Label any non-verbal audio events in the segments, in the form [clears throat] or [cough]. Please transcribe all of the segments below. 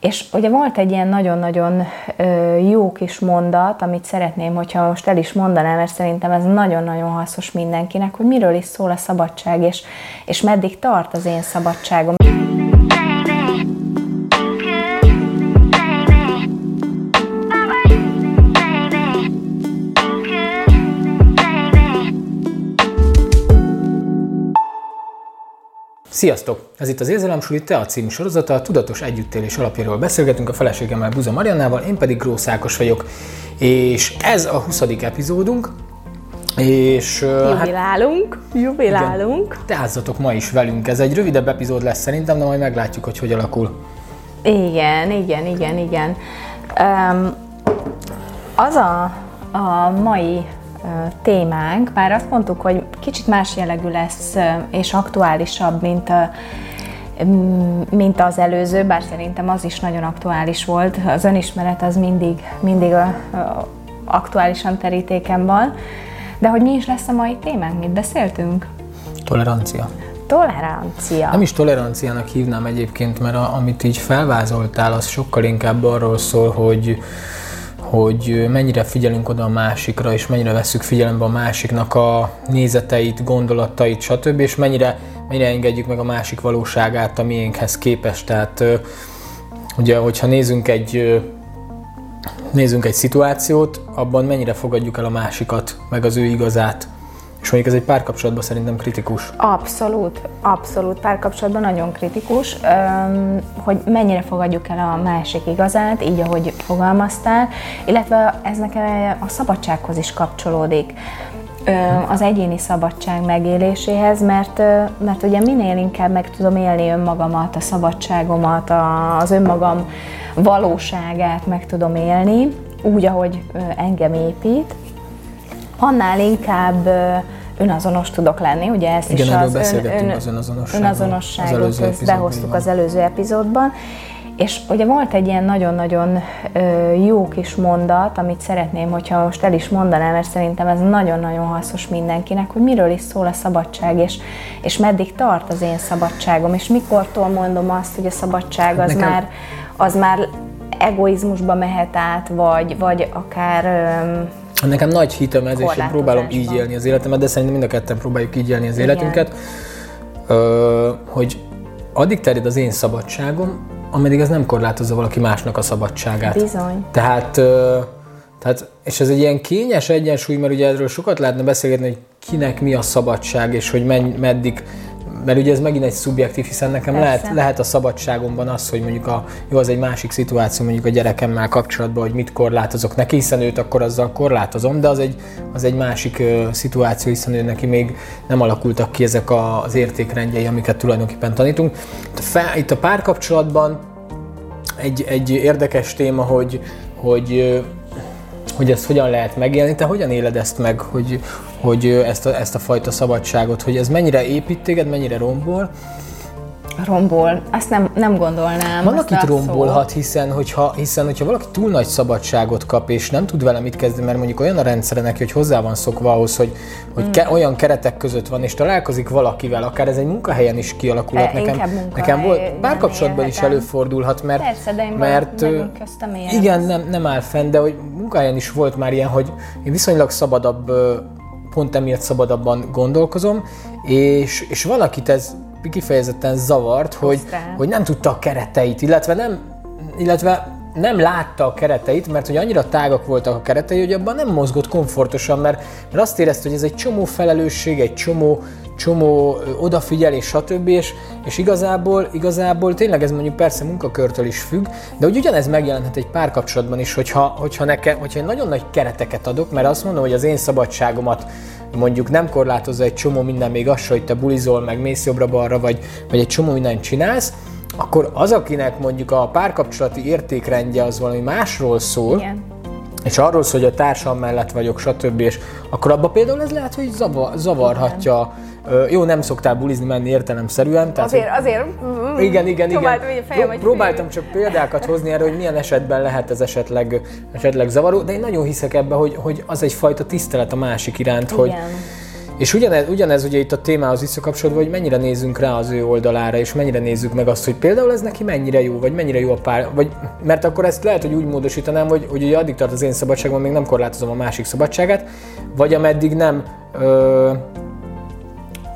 És ugye volt egy ilyen nagyon-nagyon jó kis mondat, amit szeretném, hogyha most el is mondanám, mert szerintem ez nagyon-nagyon hasznos mindenkinek, hogy miről is szól a szabadság, és, és meddig tart az én szabadságom. Sziasztok! Ez itt az Érzelemsuli Te a című sorozata, a tudatos együttélés alapjáról beszélgetünk a feleségemmel Buza Mariannával, én pedig Grósz Ákos vagyok. És ez a 20. epizódunk, és... Jubilálunk, hát, jubilálunk. Teázzatok ma is velünk, ez egy rövidebb epizód lesz szerintem, de majd meglátjuk, hogy hogy alakul. Igen, igen, igen, igen. Um, az a, a mai témánk, bár azt mondtuk, hogy kicsit más jellegű lesz és aktuálisabb, mint a, mint az előző, bár szerintem az is nagyon aktuális volt. Az önismeret az mindig, mindig a, a, aktuálisan terítéken van. De hogy mi is lesz a mai témánk? Mit beszéltünk? Tolerancia. Tolerancia. Nem is toleranciának hívnám egyébként, mert a, amit így felvázoltál, az sokkal inkább arról szól, hogy hogy mennyire figyelünk oda a másikra, és mennyire veszük figyelembe a másiknak a nézeteit, gondolatait, stb., és mennyire, mennyire engedjük meg a másik valóságát a miénkhez képest. Tehát ugye, hogyha nézünk egy nézzünk egy szituációt, abban mennyire fogadjuk el a másikat, meg az ő igazát. És mondjuk ez egy párkapcsolatban szerintem kritikus. Abszolút, abszolút párkapcsolatban nagyon kritikus, hogy mennyire fogadjuk el a másik igazát, így ahogy fogalmaztál, illetve ez nekem a szabadsághoz is kapcsolódik. Az egyéni szabadság megéléséhez, mert, mert ugye minél inkább meg tudom élni önmagamat, a szabadságomat, az önmagam valóságát meg tudom élni, úgy, ahogy engem épít, annál inkább önazonos tudok lenni, ugye ezt Igen, is az, ön, ön, az önazonosságot az ezt behoztuk az előző epizódban, és ugye volt egy ilyen nagyon-nagyon jó kis mondat, amit szeretném, hogyha most el is mondanám, mert szerintem ez nagyon-nagyon hasznos mindenkinek, hogy miről is szól a szabadság, és, és meddig tart az én szabadságom, és mikortól mondom azt, hogy a szabadság az Nekem... már, az már egoizmusba mehet át, vagy, vagy akár Nekem nagy hitem ez, és én próbálom így élni az életemet, de szerintem mind a ketten próbáljuk így élni az Igen. életünket, hogy addig terjed az én szabadságom, ameddig ez nem korlátozza valaki másnak a szabadságát. Bizony. Tehát, tehát, és ez egy ilyen kényes egyensúly, mert ugye erről sokat lehetne beszélgetni, hogy kinek mi a szabadság, és hogy menny, meddig mert ugye ez megint egy szubjektív, hiszen nekem lehet, lehet a szabadságomban az, hogy mondjuk a, jó, az egy másik szituáció, mondjuk a gyerekemmel kapcsolatban, hogy mit korlátozok neki, hiszen őt akkor azzal korlátozom, de az egy, az egy másik uh, szituáció, hiszen ő neki még nem alakultak ki ezek a, az értékrendjei, amiket tulajdonképpen tanítunk. Itt a párkapcsolatban egy, egy érdekes téma, hogy, hogy hogy ezt hogyan lehet megélni. Te hogyan éled ezt meg, hogy, hogy ezt, a, ezt a fajta szabadságot, hogy ez mennyire épít téged, mennyire rombol, rombol. Azt nem, nem gondolnám. Van, akit rombolhat, hiszen hogyha, hiszen hogyha valaki túl nagy szabadságot kap, és nem tud vele mit kezdeni, mert mondjuk olyan a rendszere neki, hogy hozzá van szokva ahhoz, hogy, hogy hmm. ke, olyan keretek között van, és találkozik valakivel, akár ez egy munkahelyen is kialakulhat. E, nekem, nekem volt, párkapcsolatban is előfordulhat, mert, Persze, de én mert igen, nem, nem áll fenn, de hogy munkahelyen is volt már ilyen, hogy én viszonylag szabadabb pont emiatt szabadabban gondolkozom, és, és valakit ez kifejezetten zavart, hogy, hogy nem tudta a kereteit, illetve nem, illetve nem látta a kereteit, mert hogy annyira tágak voltak a keretei, hogy abban nem mozgott komfortosan, mert, mert azt érezte, hogy ez egy csomó felelősség, egy csomó, csomó odafigyelés, stb. És, és igazából, igazából tényleg ez mondjuk persze munkakörtől is függ, de hogy ugyanez megjelenhet egy párkapcsolatban is, hogyha, hogyha, nekem, hogyha én nagyon nagy kereteket adok, mert azt mondom, hogy az én szabadságomat mondjuk nem korlátozza egy csomó minden, még az, hogy te bulizol, meg mész jobbra-balra, vagy, vagy egy csomó mindent csinálsz, akkor az, akinek mondjuk a párkapcsolati értékrendje az valami másról szól, Igen. és arról szól, hogy a társam mellett vagyok, stb. És akkor abban például ez lehet, hogy zavar, zavarhatja Igen jó, nem szoktál bulizni menni értelemszerűen. Tehát, azért, azért. Mm, igen, igen, igen. Fejem, próbáltam csak példákat hozni erre, hogy milyen esetben lehet ez esetleg, esetleg zavaró, de én nagyon hiszek ebbe, hogy, hogy az egyfajta tisztelet a másik iránt, igen. hogy És ugyanez, ugyanez ugye itt a témához visszakapcsolódva, hogy mennyire nézzünk rá az ő oldalára, és mennyire nézzük meg azt, hogy például ez neki mennyire jó, vagy mennyire jó a pár, vagy, mert akkor ezt lehet, hogy úgy módosítanám, hogy, hogy ugye addig tart az én szabadságom, még nem korlátozom a másik szabadságát, vagy ameddig nem ö,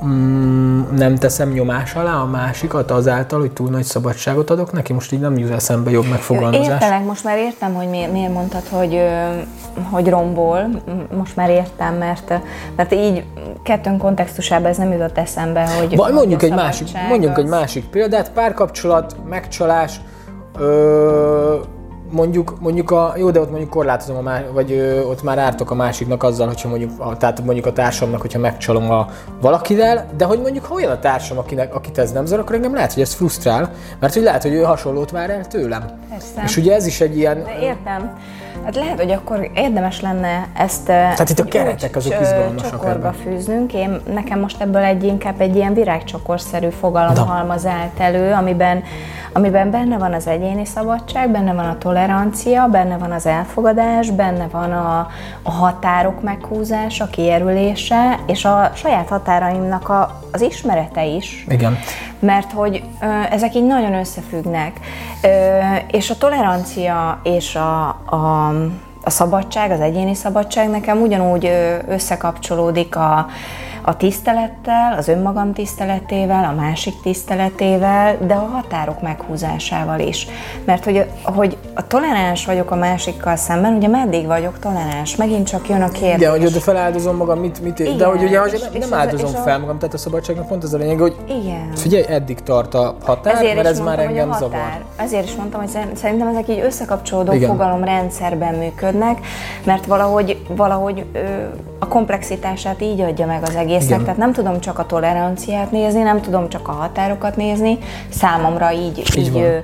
mm, nem teszem nyomás alá a másikat azáltal, hogy túl nagy szabadságot adok neki? Most így nem jut eszembe jobb megfogalmazás. Értelek, most már értem, hogy miért, miért mondtad, hogy, hogy rombol. Most már értem, mert, mert így kettőn kontextusában ez nem jutott eszembe, hogy... Vagy mondjuk, egy másik, mondjuk az... egy másik példát, párkapcsolat, megcsalás, ö, mondjuk, mondjuk a, jó, de ott mondjuk korlátozom, a má, vagy ö, ott már ártok a másiknak azzal, hogyha mondjuk, a, tehát mondjuk a társamnak, hogyha megcsalom a valakivel, de hogy mondjuk ha olyan a társam, akinek, akit ez nem zavar, akkor engem lehet, hogy ez frusztrál, mert hogy lehet, hogy ő hasonlót vár el tőlem. Persze. És ugye ez is egy ilyen... De értem. Hát lehet, hogy akkor érdemes lenne ezt Tehát itt a keretek azok izgalmasak csokorba fűznünk. Én, nekem most ebből egy inkább egy ilyen virágcsokorszerű fogalomhalmaz állt elő, amiben, amiben benne van az egyéni szabadság, benne van a tolerancia, benne van az elfogadás, benne van a, a határok meghúzása, kiérülése, és a saját határaimnak a, az ismerete is. Igen. Mert hogy ö, ezek így nagyon összefüggnek. Ö, és a tolerancia és a, a a szabadság, az egyéni szabadság nekem ugyanúgy összekapcsolódik a, a tisztelettel, az önmagam tiszteletével, a másik tiszteletével, de a határok meghúzásával is. Mert hogy, hogy a toleráns vagyok a másikkal szemben, ugye meddig vagyok toleráns? Megint csak jön a kérdés. Igen, hogy feláldozom magam, mit, mit Igen, de hogy ugye hogy nem, nem áldozom fel magam, tehát a szabadságnak pont az a lényeg, hogy Igen. figyelj, eddig tart a határ, Ezért mert ez mondtam, már engem zavar. Ezért is mondtam, hogy szerintem ezek így összekapcsolódó Igen. fogalomrendszerben működnek, mert valahogy, valahogy ö, a komplexitását így adja meg az egésznek, Igen. tehát nem tudom csak a toleranciát nézni, nem tudom csak a határokat nézni, számomra így, így, így ö,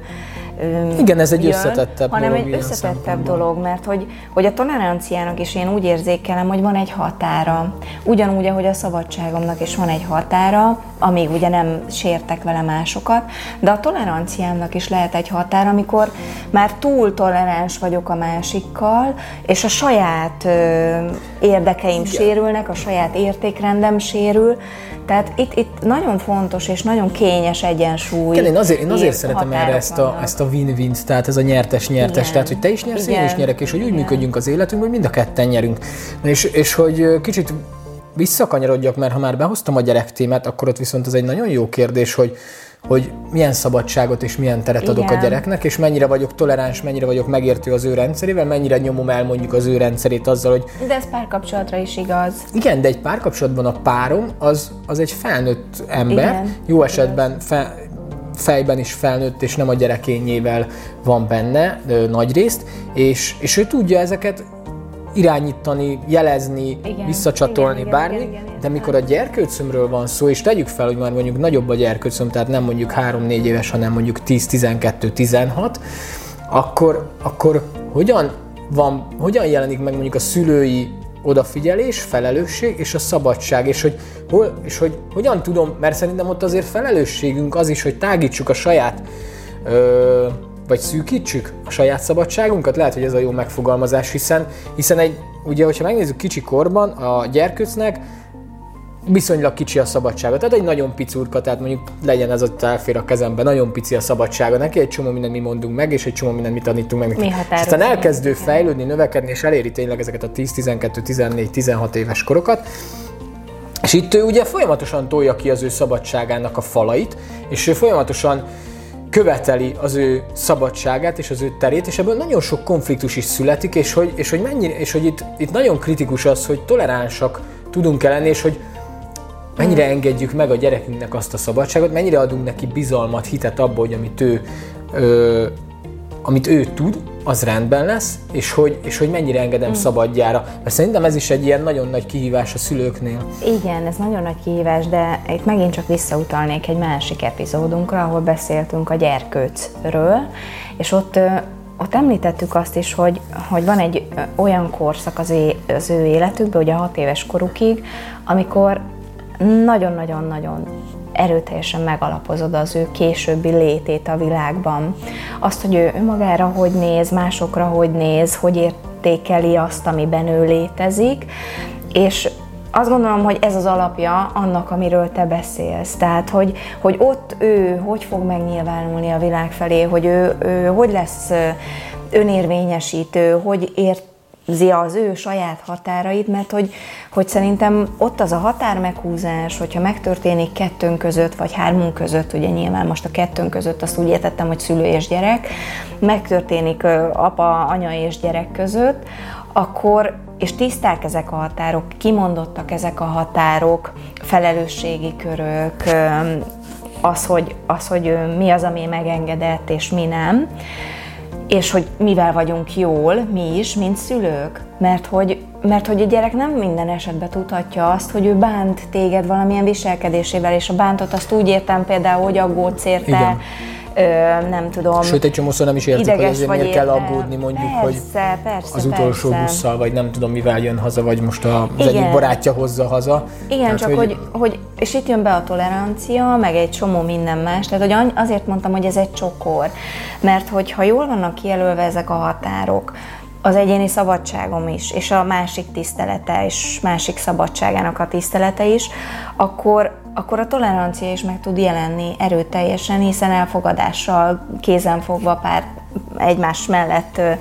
igen, ez egy jön, összetettebb hanem dolog. egy összetettebb dolog, mert hogy, hogy a toleranciának is én úgy érzékelem, hogy van egy határa. Ugyanúgy, ahogy a szabadságomnak is van egy határa, amíg ugye nem sértek vele másokat, de a toleranciámnak is lehet egy határa, amikor már túl toleráns vagyok a másikkal, és a saját ö, érdekeim Igen. sérülnek, a saját értékrendem sérül, tehát itt, itt nagyon fontos és nagyon kényes egyensúly. Igen, én azért, én azért szeretem erre ezt a, ezt a win-win, tehát ez a nyertes-nyertes, tehát hogy te is nyersz, Igen. én is nyerek, és hogy Igen. úgy működjünk az életünk, hogy mind a ketten nyerünk. És, és hogy kicsit visszakanyarodjak, mert ha már behoztam a gyerek témát, akkor ott viszont ez egy nagyon jó kérdés, hogy, hogy milyen szabadságot és milyen teret Igen. adok a gyereknek, és mennyire vagyok toleráns, mennyire vagyok megértő az ő rendszerével, mennyire nyomom el mondjuk az ő rendszerét azzal, hogy... De ez párkapcsolatra is igaz. Igen, de egy párkapcsolatban a párom az, az egy felnőtt ember, Igen, jó esetben fe, fejben is felnőtt, és nem a gyerekényével van benne nagy részt, és, és ő tudja ezeket irányítani, jelezni, igen, visszacsatolni, igen, bármi, igen, igen, igen, de mikor a gyerkőcömről van szó, és tegyük fel, hogy már mondjuk nagyobb a gyerkőcöm, tehát nem mondjuk 3-4 éves, hanem mondjuk 10-12-16, akkor, akkor hogyan, van, hogyan jelenik meg mondjuk a szülői odafigyelés, felelősség és a szabadság, és hogy, hol, és hogy hogyan tudom, mert szerintem ott azért felelősségünk az is, hogy tágítsuk a saját ö, vagy szűkítsük a saját szabadságunkat? Lehet, hogy ez a jó megfogalmazás, hiszen, hiszen egy, ugye, hogyha megnézzük kicsi korban, a gyerkőcnek viszonylag kicsi a szabadsága. Tehát egy nagyon picurka, tehát mondjuk legyen ez ott elfér a kezembe, nagyon pici a szabadsága neki, egy csomó mindent mi mondunk meg, és egy csomó mindent mi tanítunk meg. Mi Aztán elkezdő fejlődni, növekedni, és eléri tényleg ezeket a 10, 12, 14, 16 éves korokat, és itt ő ugye folyamatosan tolja ki az ő szabadságának a falait, és ő folyamatosan követeli az ő szabadságát és az ő terét, és ebből nagyon sok konfliktus is születik, és hogy, és hogy, mennyire, és hogy itt, itt nagyon kritikus az, hogy toleránsak tudunk-e lenni, és hogy mennyire engedjük meg a gyerekünknek azt a szabadságot, mennyire adunk neki bizalmat, hitet abba, hogy amit ő, ö, amit ő tud, az rendben lesz, és hogy, és hogy mennyire engedem mm. szabadjára. Mert szerintem ez is egy ilyen nagyon nagy kihívás a szülőknél. Igen, ez nagyon nagy kihívás, de itt megint csak visszautalnék egy másik epizódunkra, ahol beszéltünk a gyerkőcről, és ott ott említettük azt is, hogy, hogy van egy olyan korszak az, é, az ő életükben, ugye a hat éves korukig, amikor nagyon-nagyon-nagyon erőteljesen megalapozod az ő későbbi létét a világban. Azt, hogy ő önmagára hogy néz, másokra hogy néz, hogy értékeli azt, amiben ő létezik, és azt gondolom, hogy ez az alapja annak, amiről te beszélsz. Tehát, hogy, hogy ott ő hogy fog megnyilvánulni a világ felé, hogy ő, ő hogy lesz önérvényesítő, hogy ért az ő saját határait, mert hogy, hogy szerintem ott az a határ meghúzás, hogyha megtörténik kettőnk között, vagy hármunk között, ugye nyilván most a kettőnk között azt úgy értettem, hogy szülő és gyerek, megtörténik apa, anya és gyerek között, akkor, és tiszták ezek a határok, kimondottak ezek a határok, felelősségi körök, az, hogy, az, hogy mi az, ami megengedett, és mi nem, és hogy mivel vagyunk jól, mi is, mint szülők. Mert hogy, mert hogy a gyerek nem minden esetben tudhatja azt, hogy ő bánt téged valamilyen viselkedésével, és a bántot azt úgy értem például, hogy aggódsz érte, Igen nem tudom. Sőt, egy csomószor nem is értik, hogy ezért miért kell aggódni, mondjuk, persze, hogy persze, az utolsó persze. busszal, vagy nem tudom mivel jön haza, vagy most a, az egyik barátja hozza haza. Igen, tehát, csak hogy... hogy, hogy, és itt jön be a tolerancia, meg egy csomó minden más, tehát hogy azért mondtam, hogy ez egy csokor, mert hogyha jól vannak kijelölve ezek a határok, az egyéni szabadságom is, és a másik tisztelete, és másik szabadságának a tisztelete is, akkor, akkor a tolerancia is meg tud jelenni erőteljesen, hiszen elfogadással, kézenfogva pár egymás mellett ö,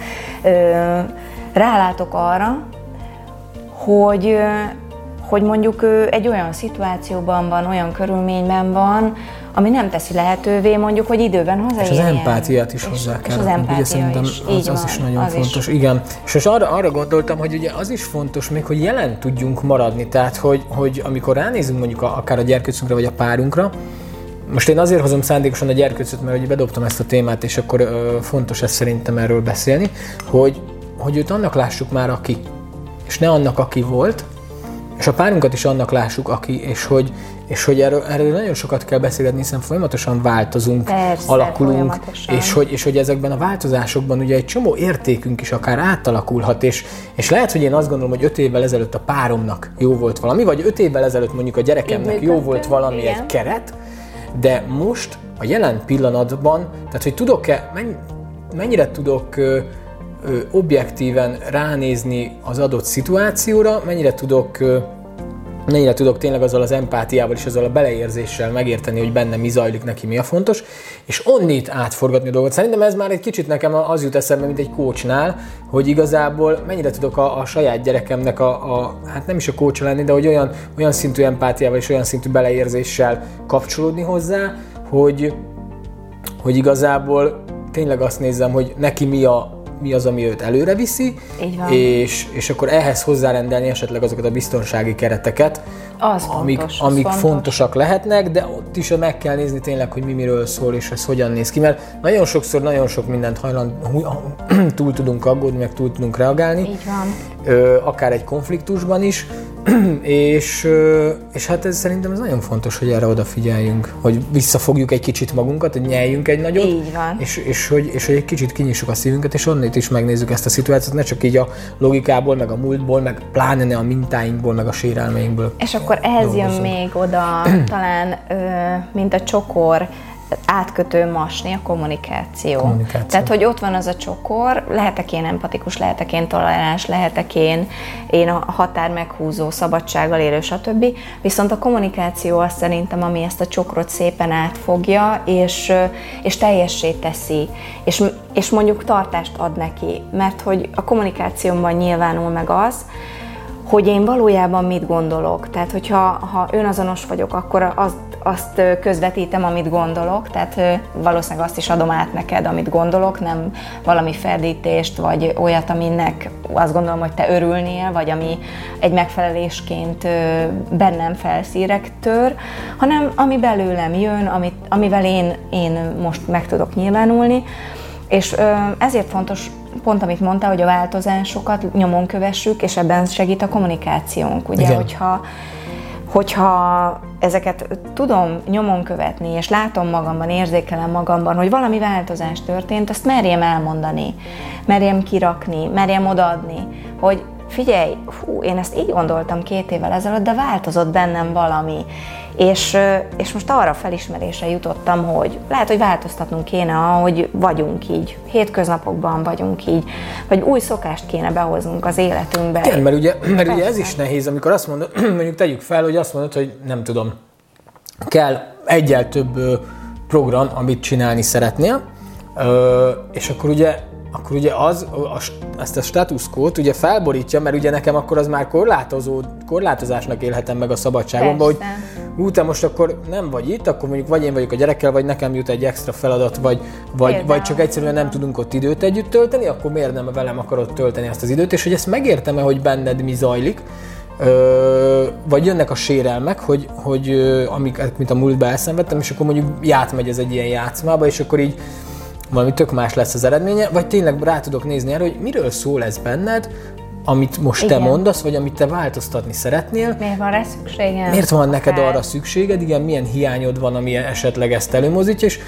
ö, rálátok arra, hogy, hogy mondjuk ő egy olyan szituációban van, olyan körülményben van, ami nem teszi lehetővé mondjuk, hogy időben hazaérjen. És az empátiát is hozzá kell. És az empátia ugye szerintem is. Az, az van, is nagyon az fontos. Is. Igen. És most arra, arra gondoltam, hogy ugye az is fontos még, hogy jelen tudjunk maradni. Tehát, hogy, hogy amikor ránézünk mondjuk a, akár a gyerkőcünkre vagy a párunkra, most én azért hozom szándékosan a gyerkőcöt, mert hogy bedobtam ezt a témát, és akkor ö, fontos ez szerintem erről beszélni, hogy, hogy őt annak lássuk már, aki, és ne annak, aki volt, és a párunkat is annak lássuk, aki, és hogy, és hogy erről, erről nagyon sokat kell beszélgetni, hiszen folyamatosan változunk, Persze, alakulunk, és hogy, és hogy ezekben a változásokban ugye egy csomó értékünk is akár átalakulhat, és, és lehet, hogy én azt gondolom, hogy öt évvel ezelőtt a páromnak jó volt valami, vagy öt évvel ezelőtt mondjuk a gyerekemnek jó volt valami igen. egy keret, de most a jelen pillanatban, tehát hogy tudok-e, mennyire tudok objektíven ránézni az adott szituációra, mennyire tudok mennyire tudok tényleg azzal az empátiával és azzal a beleérzéssel megérteni, hogy benne mi zajlik, neki mi a fontos, és onnit átforgatni a dolgot. Szerintem ez már egy kicsit nekem az jut eszembe, mint egy kócsnál, hogy igazából mennyire tudok a, a saját gyerekemnek a, a, hát nem is a kócsa lenni, de hogy olyan, olyan szintű empátiával és olyan szintű beleérzéssel kapcsolódni hozzá, hogy, hogy igazából tényleg azt nézem, hogy neki mi a, mi az, ami őt előre viszi, és, és akkor ehhez hozzárendelni esetleg azokat a biztonsági kereteket, az amik, fontos, amik fontos. fontosak lehetnek, de ott is meg kell nézni tényleg, hogy mi miről szól, és ez hogyan néz ki, mert nagyon sokszor nagyon sok mindent hajland, [clears throat] túl tudunk aggódni, meg túl tudunk reagálni. Így van. Akár egy konfliktusban is, [clears throat] és, és hát ez szerintem ez nagyon fontos, hogy erre odafigyeljünk, hogy visszafogjuk egy kicsit magunkat, hogy nyeljünk egy nagyot, így van. És, és, hogy, és hogy egy kicsit kinyissuk a szívünket, és onnét is megnézzük ezt a szituációt, ne csak így a logikából, meg a múltból, meg pláne ne a mintáinkból, meg a sérelmeinkből. És akkor ehhez dolgozunk. jön még oda talán, mint a csokor, átkötő masni a kommunikáció. kommunikáció. Tehát, hogy ott van az a csokor, lehetek én empatikus, lehetek én toleráns, lehetek én, én a határ meghúzó, szabadsággal élő, stb. Viszont a kommunikáció az szerintem, ami ezt a csokrot szépen átfogja, és, és teljessé teszi, és, és mondjuk tartást ad neki, mert hogy a kommunikációmban nyilvánul meg az, hogy én valójában mit gondolok. Tehát, hogyha ha önazonos vagyok, akkor azt, azt közvetítem, amit gondolok, tehát valószínűleg azt is adom át neked, amit gondolok, nem valami ferdítést, vagy olyat, aminek azt gondolom, hogy te örülnél, vagy ami egy megfelelésként bennem felszírek tör, hanem ami belőlem jön, amit, amivel én, én most meg tudok nyilvánulni, és ezért fontos pont amit mondta, hogy a változásokat nyomon kövessük, és ebben segít a kommunikációnk. Ugye, Igen. hogyha hogyha ezeket tudom nyomon követni, és látom magamban, érzékelem magamban, hogy valami változás történt, azt merjem elmondani, merjem kirakni, merjem odaadni, hogy figyelj, hú, én ezt így gondoltam két évvel ezelőtt, de változott bennem valami. És, és most arra felismerésre jutottam, hogy lehet, hogy változtatnunk kéne, ahogy vagyunk így, hétköznapokban vagyunk így, vagy új szokást kéne behoznunk az életünkbe. Igen, mert ugye, mert ugye ez is nehéz, amikor azt mondod, [clears throat] mondjuk tegyük fel, hogy azt mondod, hogy nem tudom, kell egyel több program, amit csinálni szeretnél, és akkor ugye akkor ugye az, a, ezt a status ugye felborítja, mert ugye nekem akkor az már korlátozó, korlátozásnak élhetem meg a szabadságomba, hogy ú, te most akkor nem vagy itt, akkor mondjuk vagy én vagyok a gyerekkel, vagy nekem jut egy extra feladat, vagy, vagy, vagy csak egyszerűen nem tudunk ott időt együtt tölteni, akkor miért nem velem akarod tölteni ezt az időt, és hogy ezt megértem-e, hogy benned mi zajlik, Ö, vagy jönnek a sérelmek, hogy, hogy amik, mint a múltban elszenvedtem, és akkor mondjuk játmegy ez egy ilyen játszmába, és akkor így valami tök más lesz az eredménye, vagy tényleg rá tudok nézni erre, hogy miről szól ez benned, amit most igen. te mondasz, vagy amit te változtatni szeretnél. Miért van rá szükséged? Miért van akár? neked arra szükséged? Igen, milyen hiányod van, ami esetleg ezt előmozítja, és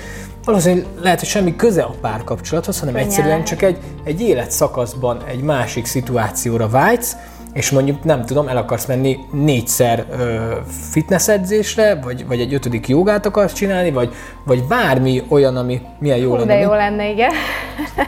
valószínűleg lehet, hogy semmi köze a párkapcsolathoz, hanem Könnyen. egyszerűen csak egy, egy életszakaszban egy másik szituációra vágysz, és mondjuk nem tudom, el akarsz menni négyszer ö, fitness edzésre, vagy, vagy egy ötödik jogát akarsz csinálni, vagy, vagy bármi olyan, ami milyen jó Hú, lenne. De jó lenne, igen.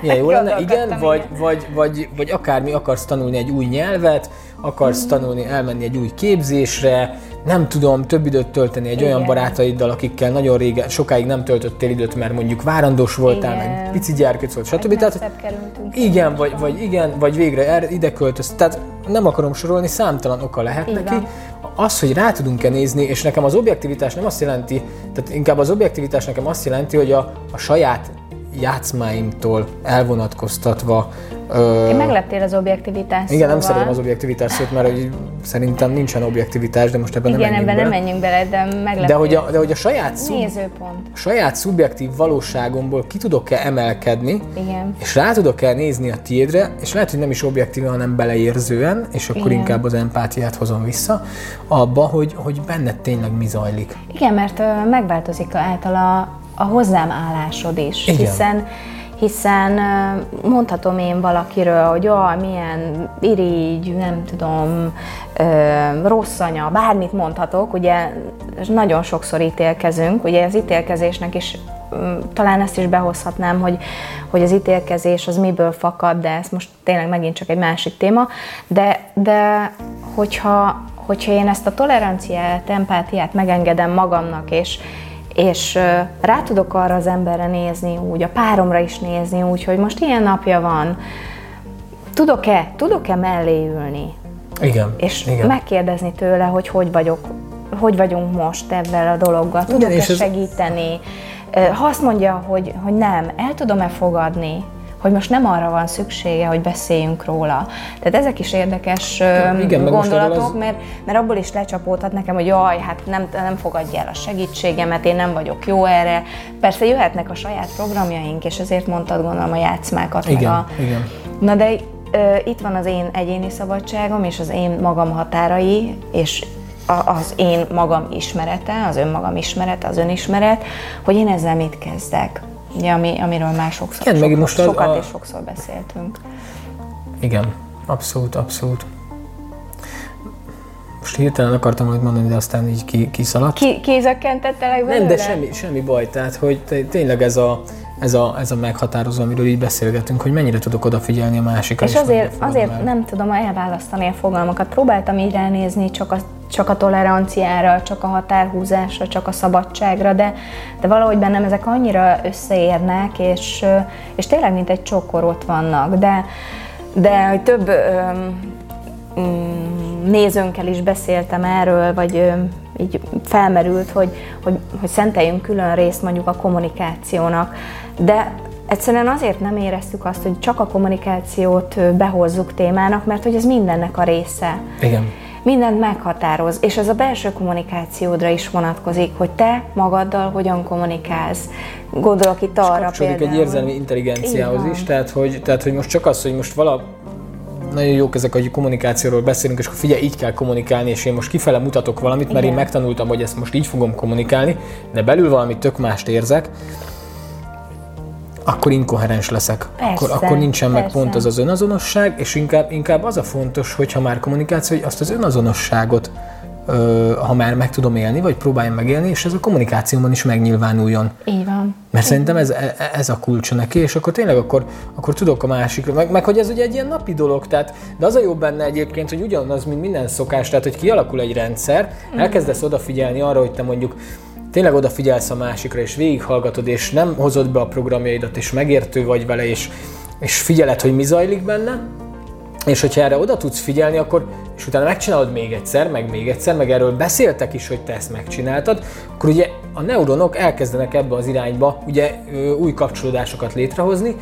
Milyen jó [laughs] lenne, igen, vagy, vagy, vagy, vagy akármi akarsz tanulni egy új nyelvet, akarsz mm. tanulni, elmenni egy új képzésre, nem tudom, több időt tölteni egy Igen. olyan barátaiddal, akikkel nagyon régen, sokáig nem töltöttél időt, mert mondjuk várandós voltál, igen. meg pici gyerkőc volt, stb. Tehát, igen, vagy, vagy igen, vagy végre erre, ide költöz. Tehát nem akarom sorolni, számtalan oka lehet Igen. neki. Az, hogy rá tudunk-e nézni, és nekem az objektivitás nem azt jelenti, tehát inkább az objektivitás nekem azt jelenti, hogy a, a saját játszmáimtól elvonatkoztatva Ö... Én megleptél az objektivitás Igen, szóval. nem szeretem az objektivitás szót, mert hogy szerintem nincsen objektivitás, de most ebben Igen, nem menjünk ebben bele. nem menjünk bele, de megleptél. De hogy a, de hogy a saját, szub, Nézőpont. saját szubjektív valóságomból ki tudok-e emelkedni, Igen. és rá tudok-e nézni a tiédre, és lehet, hogy nem is objektív, hanem beleérzően, és akkor Igen. inkább az empátiát hozom vissza, abba, hogy, hogy benned tényleg mi zajlik. Igen, mert megváltozik által a, a hozzám állásod is, Igen. hiszen hiszen mondhatom én valakiről, hogy jaj, milyen irigy, nem tudom, rossz anya, bármit mondhatok, ugye nagyon sokszor ítélkezünk, ugye az ítélkezésnek is talán ezt is behozhatnám, hogy, hogy az ítélkezés az miből fakad, de ez most tényleg megint csak egy másik téma, de, de hogyha, hogyha én ezt a toleranciát, empátiát megengedem magamnak, és, és rá tudok arra az emberre nézni úgy, a páromra is nézni úgy, hogy most ilyen napja van, tudok-e, tudok-e mellé ülni? Igen. És igen. megkérdezni tőle, hogy hogy vagyok, hogy vagyunk most ebben a dologgal, tudok-e segíteni? Ha azt mondja, hogy, hogy nem, el tudom-e fogadni, hogy most nem arra van szüksége, hogy beszéljünk róla. Tehát ezek is érdekes Igen, gondolatok, az... mert, mert abból is lecsapódhat nekem, hogy jaj, hát nem, nem fogadja el a segítségemet, én nem vagyok jó erre. Persze jöhetnek a saját programjaink, és ezért mondtad gondolom a játszmákat. Igen, a... igen. Na de itt van az én egyéni szabadságom, és az én magam határai, és az én magam ismerete, az önmagam ismerete, az önismeret, hogy én ezzel mit kezdek. Ugye, ami, amiről már sokszor, Igen, sok, most sokat a... és sokszor beszéltünk. Igen, abszolút, abszolút. Most hirtelen akartam valamit mondani, de aztán így ki, kiszaladt. Ki, kézökkentettelek belőle? Nem, de semmi, semmi baj. Tehát, hogy tényleg ez a, ez a, ez a meghatározó, amiről így beszélgetünk, hogy mennyire tudok odafigyelni a másikra. És azért, azért nem tudom elválasztani a fogalmakat. Próbáltam így ránézni csak a, csak a toleranciára, csak a határhúzásra, csak a szabadságra, de, de valahogy bennem ezek annyira összeérnek, és, és tényleg mint egy csokor ott vannak. De, de hogy több öm, nézőnkkel is beszéltem erről, vagy öm, így felmerült, hogy, hogy, hogy szenteljünk külön részt mondjuk a kommunikációnak, de egyszerűen azért nem éreztük azt, hogy csak a kommunikációt behozzuk témának, mert hogy ez mindennek a része. Igen. Mindent meghatároz, és ez a belső kommunikációdra is vonatkozik, hogy te magaddal hogyan kommunikálsz. Gondolok itt arra például. egy érzelmi intelligenciához is, tehát hogy, tehát hogy most csak az, hogy most vala, nagyon jók ezek, hogy kommunikációról beszélünk, és akkor figyelj, így kell kommunikálni, és én most kifele mutatok valamit, mert Igen. én megtanultam, hogy ezt most így fogom kommunikálni, de belül valami tök mást érzek, akkor inkoherens leszek. Persze, akkor, akkor nincsen persze. meg pont az az önazonosság, és inkább, inkább az a fontos, hogyha már kommunikáció, hogy azt az önazonosságot ha már meg tudom élni, vagy próbáljam megélni, és ez a kommunikációban is megnyilvánuljon. Így van. Mert szerintem ez, e, ez a kulcs neki, és akkor tényleg akkor, akkor tudok a másikra, meg, meg hogy ez ugye egy ilyen napi dolog, tehát, de az a jó benne egyébként, hogy ugyanaz, mint minden szokás, tehát hogy kialakul egy rendszer, mm. elkezdesz odafigyelni arra, hogy te mondjuk tényleg odafigyelsz a másikra, és végighallgatod, és nem hozod be a programjaidat, és megértő vagy vele, és, és figyeled, hogy mi zajlik benne, és hogyha erre oda tudsz figyelni, akkor, és utána megcsinálod még egyszer, meg még egyszer, meg erről beszéltek is, hogy te ezt megcsináltad, akkor ugye a neuronok elkezdenek ebbe az irányba ugye új kapcsolódásokat létrehozni,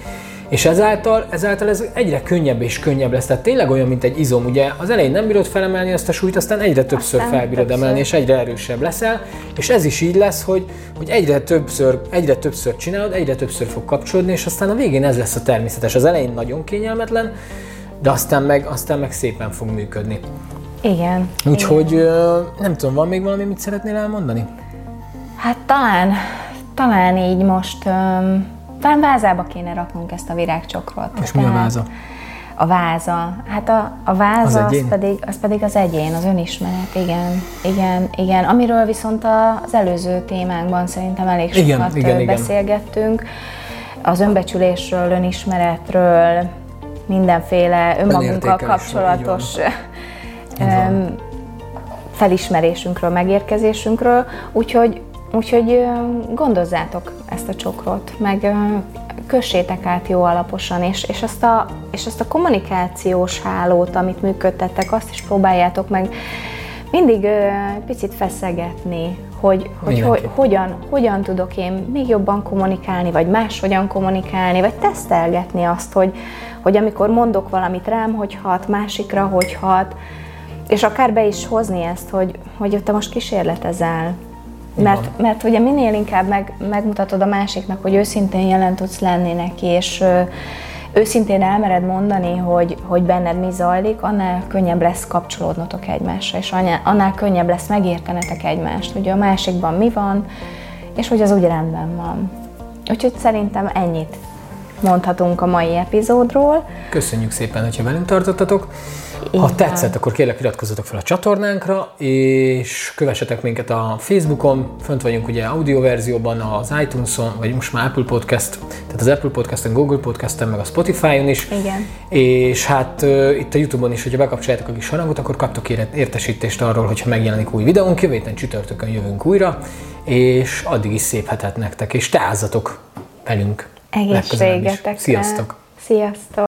és ezáltal, ezáltal ez egyre könnyebb és könnyebb lesz. Tehát tényleg olyan, mint egy izom. Ugye az elején nem bírod felemelni ezt a súlyt, aztán egyre többször aztán felbírod többször. emelni, és egyre erősebb leszel. És ez is így lesz, hogy, hogy egyre, többször, egyre többször csinálod, egyre többször fog kapcsolódni, és aztán a végén ez lesz a természetes. Az elején nagyon kényelmetlen, de aztán meg, aztán meg szépen fog működni. Igen. Úgyhogy igen. nem tudom, van még valami, mit szeretnél elmondani? Hát talán, talán így most, um, talán vázába kéne raknunk ezt a virágcsokrot. És mi a váza? A váza. Hát a, a váza az, az, pedig, az pedig az egyén, az önismeret, igen. Igen, igen. Amiről viszont az előző témánkban szerintem elég sokat igen, igen, beszélgettünk. Igen. Az önbecsülésről, önismeretről, mindenféle önmagunkkal kapcsolatos felismerésünkről, megérkezésünkről, úgyhogy, úgyhogy gondozzátok ezt a csokrot, meg kössétek át jó alaposan, és, és, azt a, és azt a kommunikációs hálót, amit működtettek, azt is próbáljátok meg mindig ö, picit feszegetni, hogy, hogy, hogy hogyan, hogyan tudok én még jobban kommunikálni, vagy máshogyan kommunikálni, vagy tesztelgetni azt, hogy, hogy amikor mondok valamit rám, hogy hat, másikra, hogy hat, és akár be is hozni ezt, hogy, hogy te most kísérletezel. Mert, mert ugye minél inkább meg, megmutatod a másiknak, hogy őszintén jelen tudsz lenni neki, és ö, őszintén elmered mondani, hogy, hogy benned mi zajlik, annál könnyebb lesz kapcsolódnotok egymásra, és annál, annál könnyebb lesz megértenetek egymást, hogy a másikban mi van, és hogy az úgy rendben van. Úgyhogy szerintem ennyit mondhatunk a mai epizódról. Köszönjük szépen, hogyha velünk tartottatok. Ha Igen. tetszett, akkor kérlek iratkozzatok fel a csatornánkra, és kövessetek minket a Facebookon, fönt vagyunk ugye audio verzióban az iTunes-on, vagy most már Apple Podcast, tehát az Apple Podcast-en, Google Podcast-en, meg a Spotify-on is. Igen. És hát uh, itt a YouTube-on is, hogyha bekapcsoljátok a kis harangot, akkor kaptok értesítést arról, hogyha megjelenik új videónk, jövő héten csütörtökön jövünk újra, és addig is szép hetet nektek, és teázzatok velünk. Egészségetekre. Sziasztok! Sziasztok!